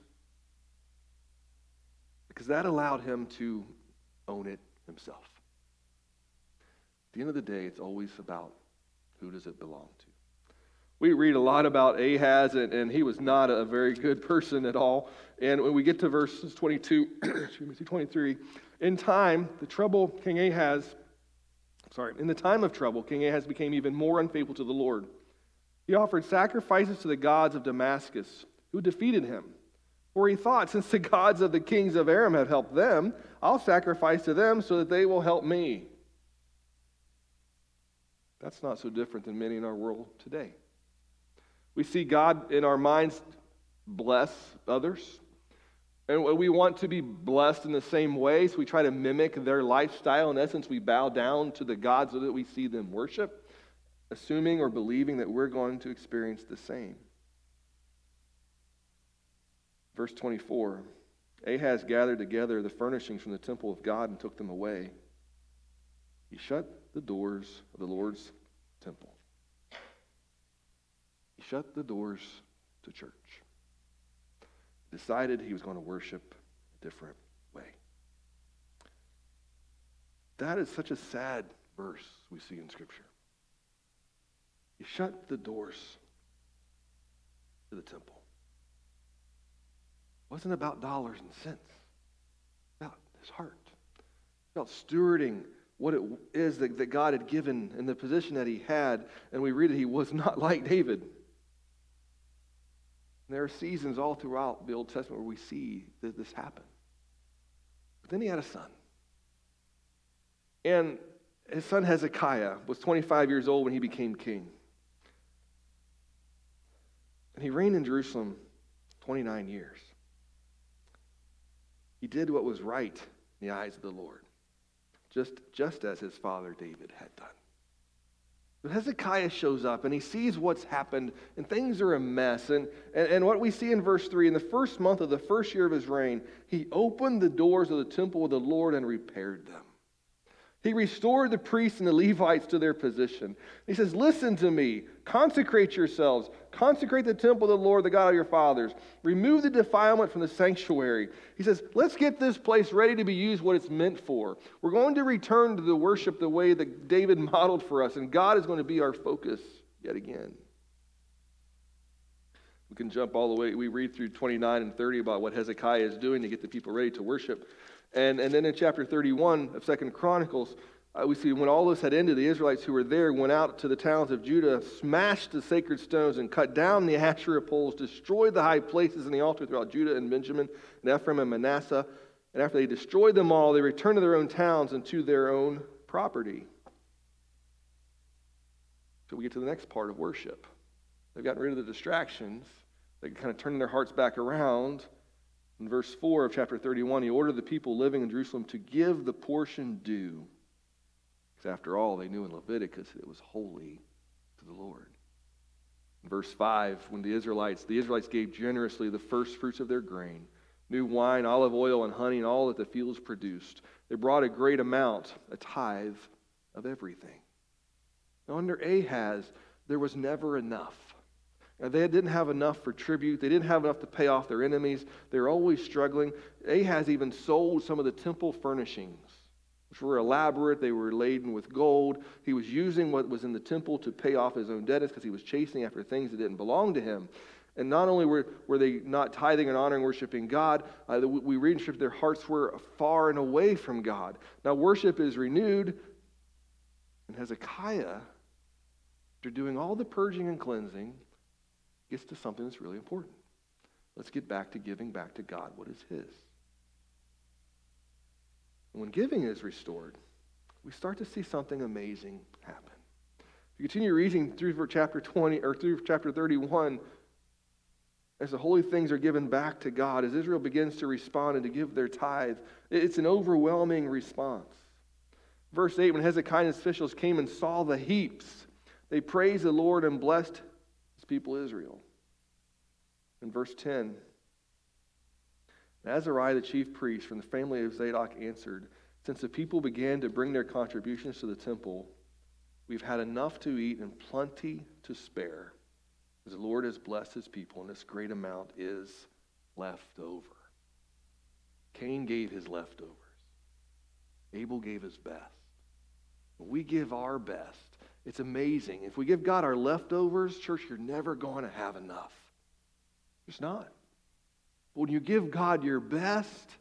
because that allowed him to own it himself. At the end of the day, it's always about who does it belong to we read a lot about Ahaz, and, and he was not a very good person at all. And when we get to verses 22, <clears throat> excuse me, 23, in time, the trouble, King Ahaz, sorry, in the time of trouble, King Ahaz became even more unfaithful to the Lord. He offered sacrifices to the gods of Damascus, who defeated him. For he thought, since <laughs> the gods of the kings of Aram have helped them, I'll sacrifice to them so that they will help me. That's not so different than many in our world today. We see God in our minds bless others. And we want to be blessed in the same way, so we try to mimic their lifestyle. In essence, we bow down to the gods that we see them worship, assuming or believing that we're going to experience the same. Verse 24 Ahaz gathered together the furnishings from the temple of God and took them away. He shut the doors of the Lord's temple he shut the doors to church. Decided he was going to worship a different way. That is such a sad verse we see in Scripture. He shut the doors to the temple. Wasn't about dollars and cents. About his heart. About stewarding what it is that, that God had given and the position that he had. And we read that he was not <laughs> like David. And there are seasons all throughout the Old Testament where we see that this happen. But then he had a son. And his son Hezekiah was 25 years old when he became king. And he reigned in Jerusalem 29 years. He did what was right in the eyes of the Lord, just, just as his father David had done. But Hezekiah shows up and he sees what's happened, and things are a mess. And, and, and what we see in verse 3 in the first month of the first year of his reign, he opened the doors of the temple of the Lord and repaired them. He restored the priests and the Levites to their position. He says, Listen to me, consecrate yourselves, consecrate the temple of the Lord, the God of your fathers, remove the defilement from the sanctuary. He says, Let's get this place ready to be used what it's meant for. We're going to return to the worship the way that David <laughs> modeled for us, and God is going to be our focus yet again. We can jump all the way. We read through 29 and 30 about what Hezekiah is doing to get the people ready to worship. And, and then in chapter 31 of Second Chronicles, uh, we see when all this had ended, the Israelites who were there went out to the towns of Judah, smashed the sacred stones, and cut down the Asherah poles, destroyed the high places and the altar throughout Judah and Benjamin, and Ephraim and Manasseh. And after they destroyed them all, they returned to their own towns and to their own property. So we get to the next part of worship. They've gotten rid of the distractions. They kind of turning their hearts back around. In verse 4 of chapter 31, he ordered the people living in Jerusalem to give the portion due. Because after all, they knew in Leviticus it was holy to the Lord. In verse 5, when the Israelites, the Israelites gave generously the first fruits of their grain, new wine, olive oil, and honey, and all that the fields produced. They brought a great amount, a tithe of everything. Now, under Ahaz, there was never enough. Now, they didn't have enough for tribute. They didn't have enough to pay off their enemies. They were always struggling. Ahaz even sold some of the temple furnishings, which were elaborate. They were laden with gold. He was using what was in the temple to pay off his own debts because he was chasing after things that didn't belong to him. And not only were, were they not tithing and honoring, worshiping God, uh, we read in Scripture their hearts were far and away from God. Now, worship is renewed, and Hezekiah, after doing all the purging and cleansing, gets to something that's really important. Let's get back to giving back to God what is His. And when giving is restored, we start to see something amazing happen. If you continue reading through chapter 20 or through chapter 31, as the holy things are given back to God, as Israel begins to respond and to give their tithe, it's an overwhelming response. Verse 8 When Hezekiah's officials came and saw the heaps, they praised the Lord and blessed his people Israel. In verse 10, Azariah, the chief priest from the family of Zadok, answered, Since the people began to bring their contributions to the temple, we've had enough to eat and plenty to spare, as the Lord has blessed his people, and this great amount is left over. Cain gave his leftovers. Abel gave his best. We give our best it's amazing. If we give God our leftovers, church, you're never going to have enough. It's not. But when you give God your best,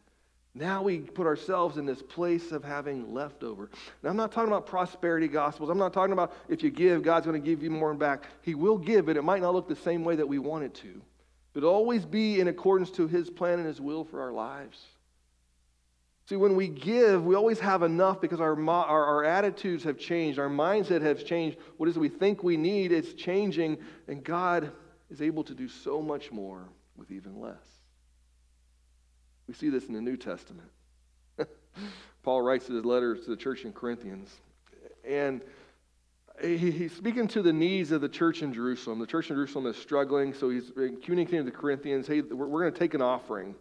now we put ourselves in this place of having leftover. Now, I'm not talking about prosperity gospels. I'm not talking about if you give, God's going to give you more back. He will give it. It might not look the same way that we want it to, but always be in accordance to His plan and His will for our lives. See, when we give, we always have enough because our, our, our, attitudes have changed. Our mindset has changed. What is it we think we need? It's changing, and God is able to do so much more with even less. We see this in the New Testament. <laughs> Paul writes his letters to the church in Corinthians, and he's speaking to the needs of the church in Jerusalem. The church in Jerusalem is struggling, so he's communicating to the Corinthians, hey, we're, going to take an offering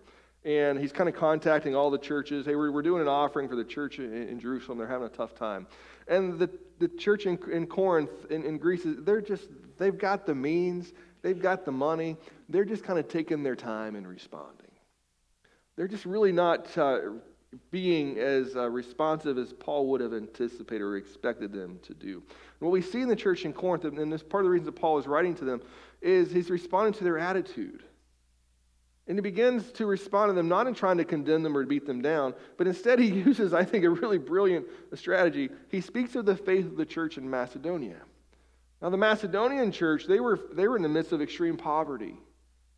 and he's kind of contacting all the churches. Hey, we're, we're doing an offering for the church in, in Jerusalem. They're having a tough time. And the, the church in, in Corinth, in, in Greece, they're just, they've got the means, they've got the money. They're just kind of taking their time and responding. They're just really not uh, being as uh, responsive as Paul would have anticipated or expected them to do. And what we see in the church in Corinth, and this part of the reason that Paul is writing to them, is he's responding to their attitude. And he begins to respond to them, not in trying to condemn them or beat them down, but instead he <laughs> uses, I think, a really brilliant strategy. He speaks of the faith of the church in Macedonia. Now, the Macedonian church, they were, they were in the midst of extreme poverty.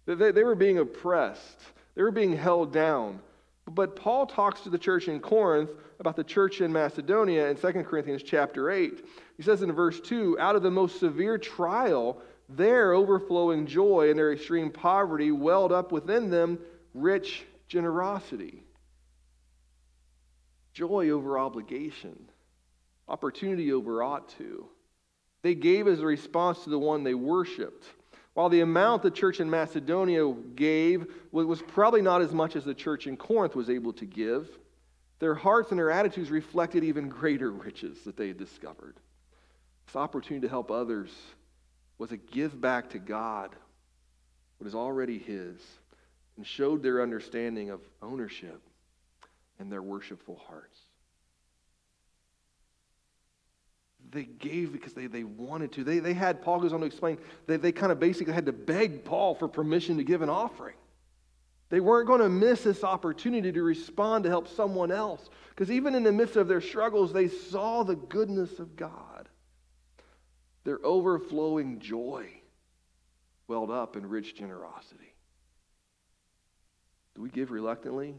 They, they were being oppressed, they were being held down. But Paul talks to the church in Corinth about the church in Macedonia in 2 Corinthians chapter 8. He says in verse 2 out of the most severe trial, their overflowing joy and their extreme poverty welled up within them rich generosity. Joy over obligation, opportunity over ought to. They gave as a response to the one they worshiped. While the amount the church in Macedonia gave was probably not as much as the church in Corinth was able to give, their hearts and their attitudes reflected even greater riches that they had discovered. This opportunity to help others was a give back to God what is already His and showed their understanding of ownership and their worshipful hearts. They gave because they, they wanted to. They, they had, Paul goes on to explain, they, they kind of basically had to beg Paul for permission to give an offering. They weren't going to miss this opportunity to respond to help someone else. Because even in the midst of their struggles, they saw the goodness of God their overflowing joy welled up in rich generosity. Do we give reluctantly,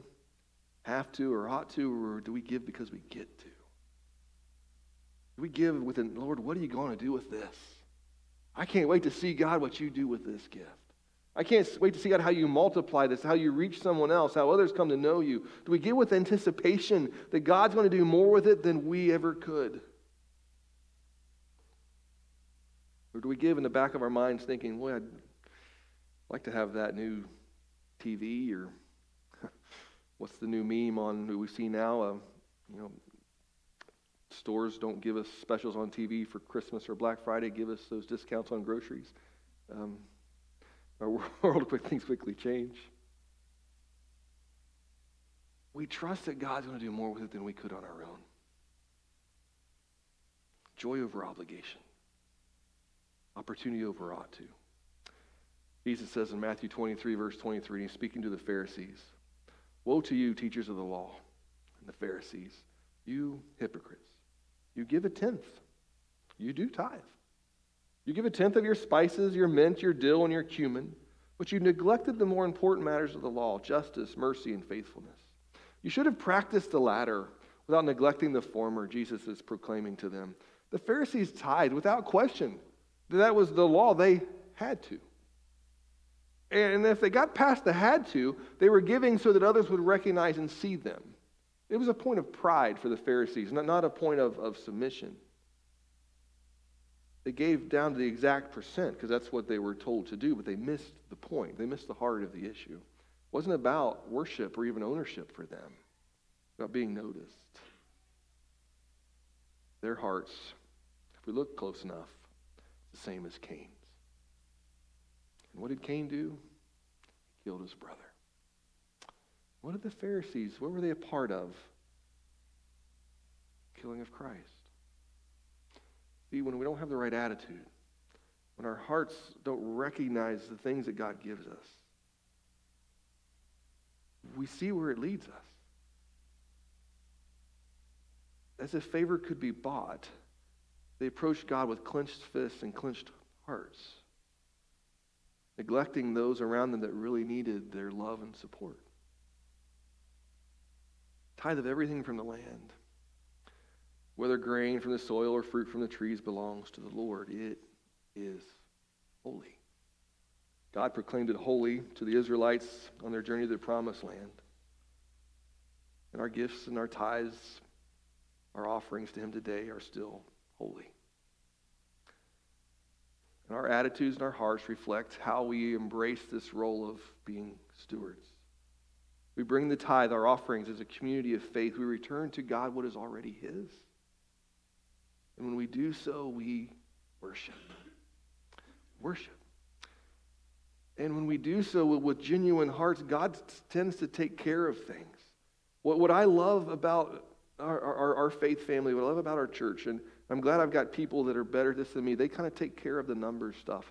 have to, or ought to, or do we give because we get to? We give with, the Lord, what are you going to do with this? I can't wait to see, God, what you do with this gift. I can't wait to see, God, how you multiply this, how you reach someone else, how others come to know you. Do we give with anticipation that God's going to do more with it than we ever could? Or do we give in the back of our minds thinking, boy, I'd like to have that new TV or <laughs> what's the new meme on who we see now? Uh, you know, stores don't give us specials on TV for Christmas or Black Friday, give us those discounts on groceries. Um, our <laughs> world, quick things quickly change. We trust that God's going to do more with it than we could on our own. Joy over obligation. Opportunity over ought to. Jesus says in Matthew 23, verse 23, he's speaking to the Pharisees Woe to you, teachers of the law, and the Pharisees, you hypocrites. You give a tenth. You do tithe. You give a tenth of your spices, your mint, your dill, and your cumin, but you neglected the more important matters of the law justice, mercy, and faithfulness. You should have practiced the latter without neglecting the former, Jesus is proclaiming to them. The Pharisees tithed without question that was the law. They had to. And if they got past the had to, they were giving so that others would recognize and see them. It was a point of pride for the Pharisees, not, not a point of, of submission. They gave down to the exact percent because that's what they were told to do, but they missed the point. They missed the heart of the issue. It wasn't about worship or even ownership for them, about being noticed. Their hearts, if we look close enough, the same as Cain's. And what did Cain do? He killed his brother. What did the Pharisees, what were they a part of? Killing of Christ. See, when we don't have the right attitude, when our hearts don't recognize the things that God gives us, we see where it leads us. As if favor could be bought they approached God with clenched fists and clenched hearts, neglecting those around them that really needed their love and support. Tithe of everything from the land, whether grain from the soil or fruit from the trees, belongs to the Lord. It is holy. God proclaimed it holy to the Israelites on their journey to the promised land. And our gifts and our tithes, our offerings to Him today are still holy. And our attitudes and our hearts reflect how we embrace this role of being stewards. We bring the tithe, our offerings, as a community of faith. We return to God what is already His. And when we do so, we worship. Worship. And when we do so with genuine hearts, God tends to take care of things. What, what I love about our, our, our faith family, what I love about our church, and I'm glad I've got people that are better at this than me. They kind of take care of the numbers stuff.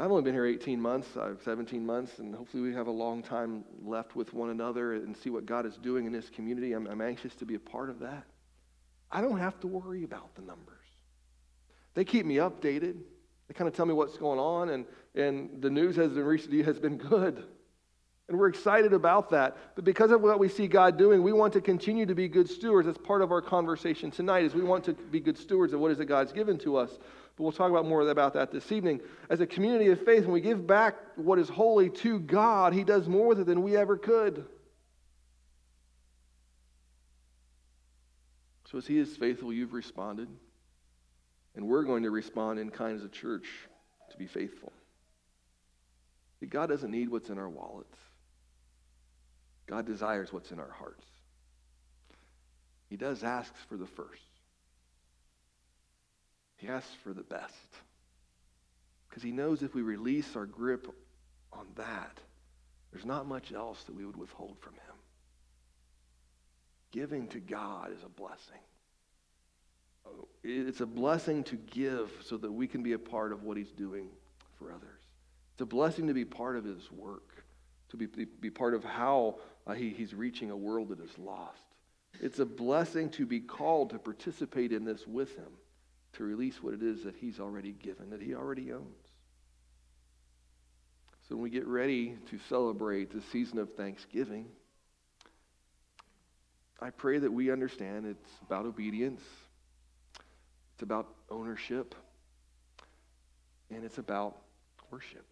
I've only been here 18 months, uh, 17 months, and hopefully we have a long time left with one another and see what God is doing in this community. I'm, I'm anxious to be a part of that. I don't have to worry about the numbers. They keep me updated. They kind of tell me what's going on, and, and the news has been recently has been good. And we're excited about that. But because of what we see God doing, we want to continue to be good stewards. That's part of our conversation tonight is we want to be good stewards of what is it God's given to us. But we'll talk about more about that this evening. As a community of faith, when we give back what is holy to God, He does more with it than we ever could. So as He is faithful, you've responded. And we're going to respond in kind as a church to be faithful. God doesn't need what's in our wallets. God desires what's in our hearts. He does ask for the first. He asks for the best. Because he knows if we release our grip on that, there's not much else that we would withhold from him. Giving to God is a blessing. It's a blessing to give so that we can be a part of what he's doing for others. It's a blessing to be part of his work, to be, be part of how uh, he, he's reaching a world that is lost. It's a blessing to be called to participate in this with him, to release what it is that he's already given, that he already owns. So when we get ready to celebrate the season of Thanksgiving, I pray that we understand it's about obedience, it's about ownership, and it's about worship.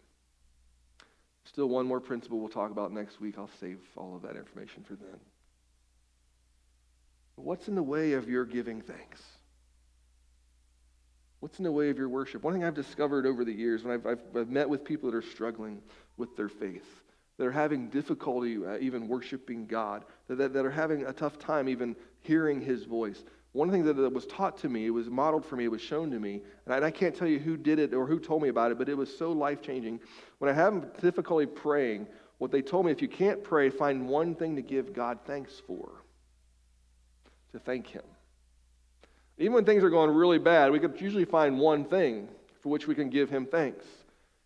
Still, one more principle we'll talk about next week. I'll save all of that information for then. What's in the way of your giving thanks? What's in the way of your worship? One thing I've discovered over the years when I've, I've, I've met with people that are struggling with their faith, that are having difficulty uh, even worshiping God, that, that, that are having a tough time even hearing His voice. One thing that was taught to me, it was modeled for me, it was shown to me, and I, I can't tell you who did it or who told me about it, but it was so life changing. When I have difficulty praying, what they told me if you can't pray, find one thing to give God thanks for, to thank Him. Even when things are going really bad, we could usually find one thing for which we can give Him thanks.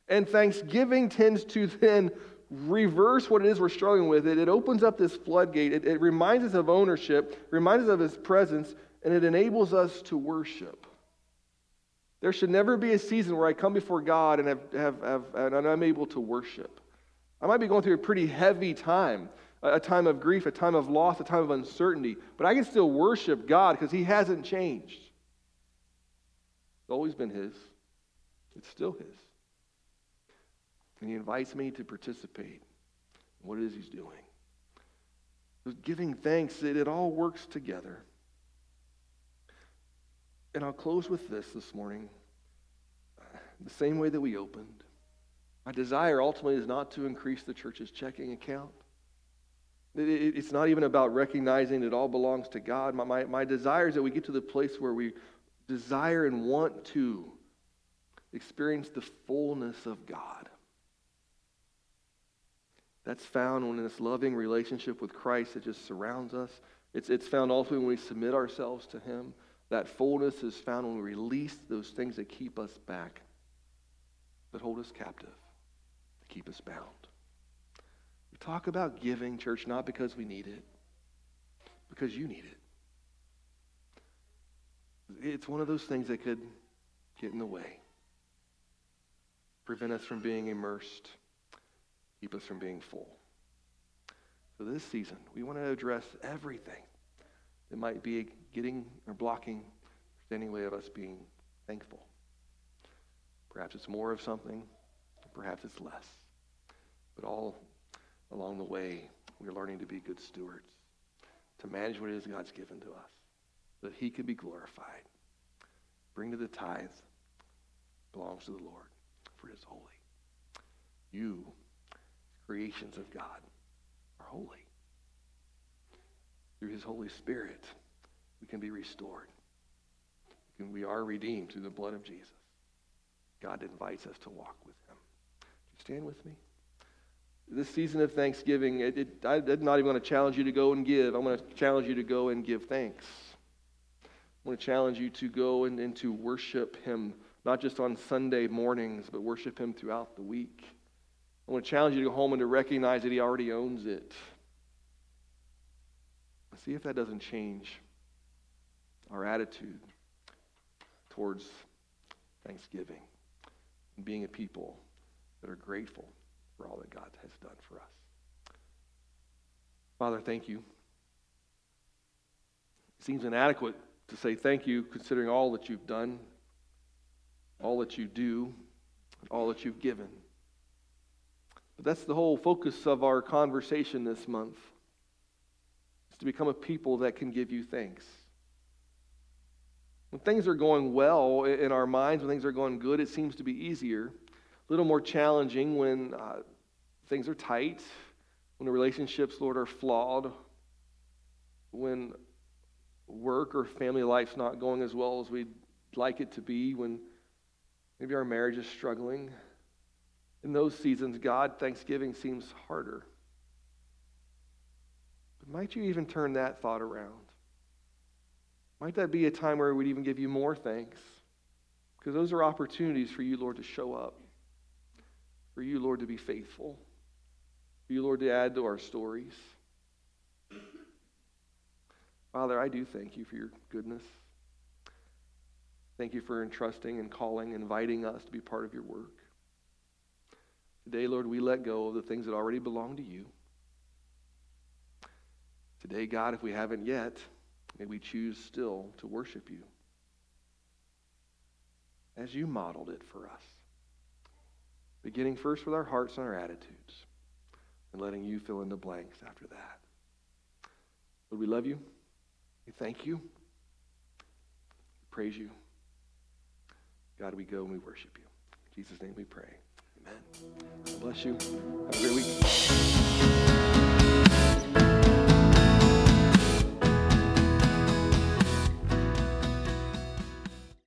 And thanksgiving tends to then reverse what it is we're struggling with. It, it opens up this floodgate. It, it reminds us of ownership, reminds us of His presence, and it enables us to worship. There should never be a season where I come before God and, have, have, have, and I'm able to worship. I might be going through a pretty heavy time, a time of grief, a time of loss, a time of uncertainty, but I can still worship God because He hasn't changed. It's always been His, it's still His. And He invites me to participate what it is He's doing. Giving thanks, it, it all works together. And I'll close with this this morning. The same way that we opened. My desire ultimately is not to increase the church's checking account. It's not even about recognizing it all belongs to God. My, my, my desire is that we get to the place where we desire and want to experience the fullness of God. That's found in this loving relationship with Christ that just surrounds us. It's, it's found also when we submit ourselves to Him. That fullness is found when we release those things that keep us back, that hold us captive, that keep us bound. Talk about giving, church, not because we need it, because you need it. It's one of those things that could get in the way, prevent us from being immersed, keep us from being full. So, this season, we want to address everything that might be getting or blocking, the way of us being thankful. Perhaps it's more of something, perhaps it's less. But all along the way, we're learning to be good stewards, to manage what it is God's given to us, so that He can be glorified. Bring to the tithe belongs to the Lord, for it is holy. You, creations of God, are holy through his Holy Spirit, we can be restored. We are redeemed through the blood of Jesus. God invites us to walk with him. stand with me? This season of Thanksgiving, it, it, I'm not even going to challenge you to go and give. I'm going to challenge you to go and give thanks. I'm going to challenge you to go and, and to worship him not just on Sunday mornings, but worship Him throughout the week. I want to challenge you to go home and to recognize that He already owns it. See if that doesn't change our attitude towards Thanksgiving and being a people that are grateful for all that God has done for us. Father, thank you. It seems inadequate to say thank you considering all that you've done, all that you do, all that you've given. But that's the whole focus of our conversation this month. Is to become a people that can give you thanks. When things are going well in our minds, when things are going good, it seems to be easier. A little more challenging when uh, things are tight, when the relationships, Lord, are flawed, when work or family life's not going as well as we'd like it to be, when maybe our marriage is struggling. In those seasons, God, Thanksgiving seems harder. But might you even turn that thought around? Might that be a time where we'd even give you more thanks? Because those are opportunities for you, Lord, to show up, for you, Lord, to be faithful, for you, Lord, to add to our stories. Father, I do thank you for your goodness. Thank you for entrusting and calling, inviting us to be part of your work. Today, Lord, we let go of the things that already belong to you. Today, God, if we haven't yet, May we choose still to worship you as you modeled it for us. Beginning first with our hearts and our attitudes, and letting you fill in the blanks after that. Lord, we love you. We thank you. We praise you. God, we go and we worship you. In Jesus' name we pray. Amen. God bless you. Have a great week.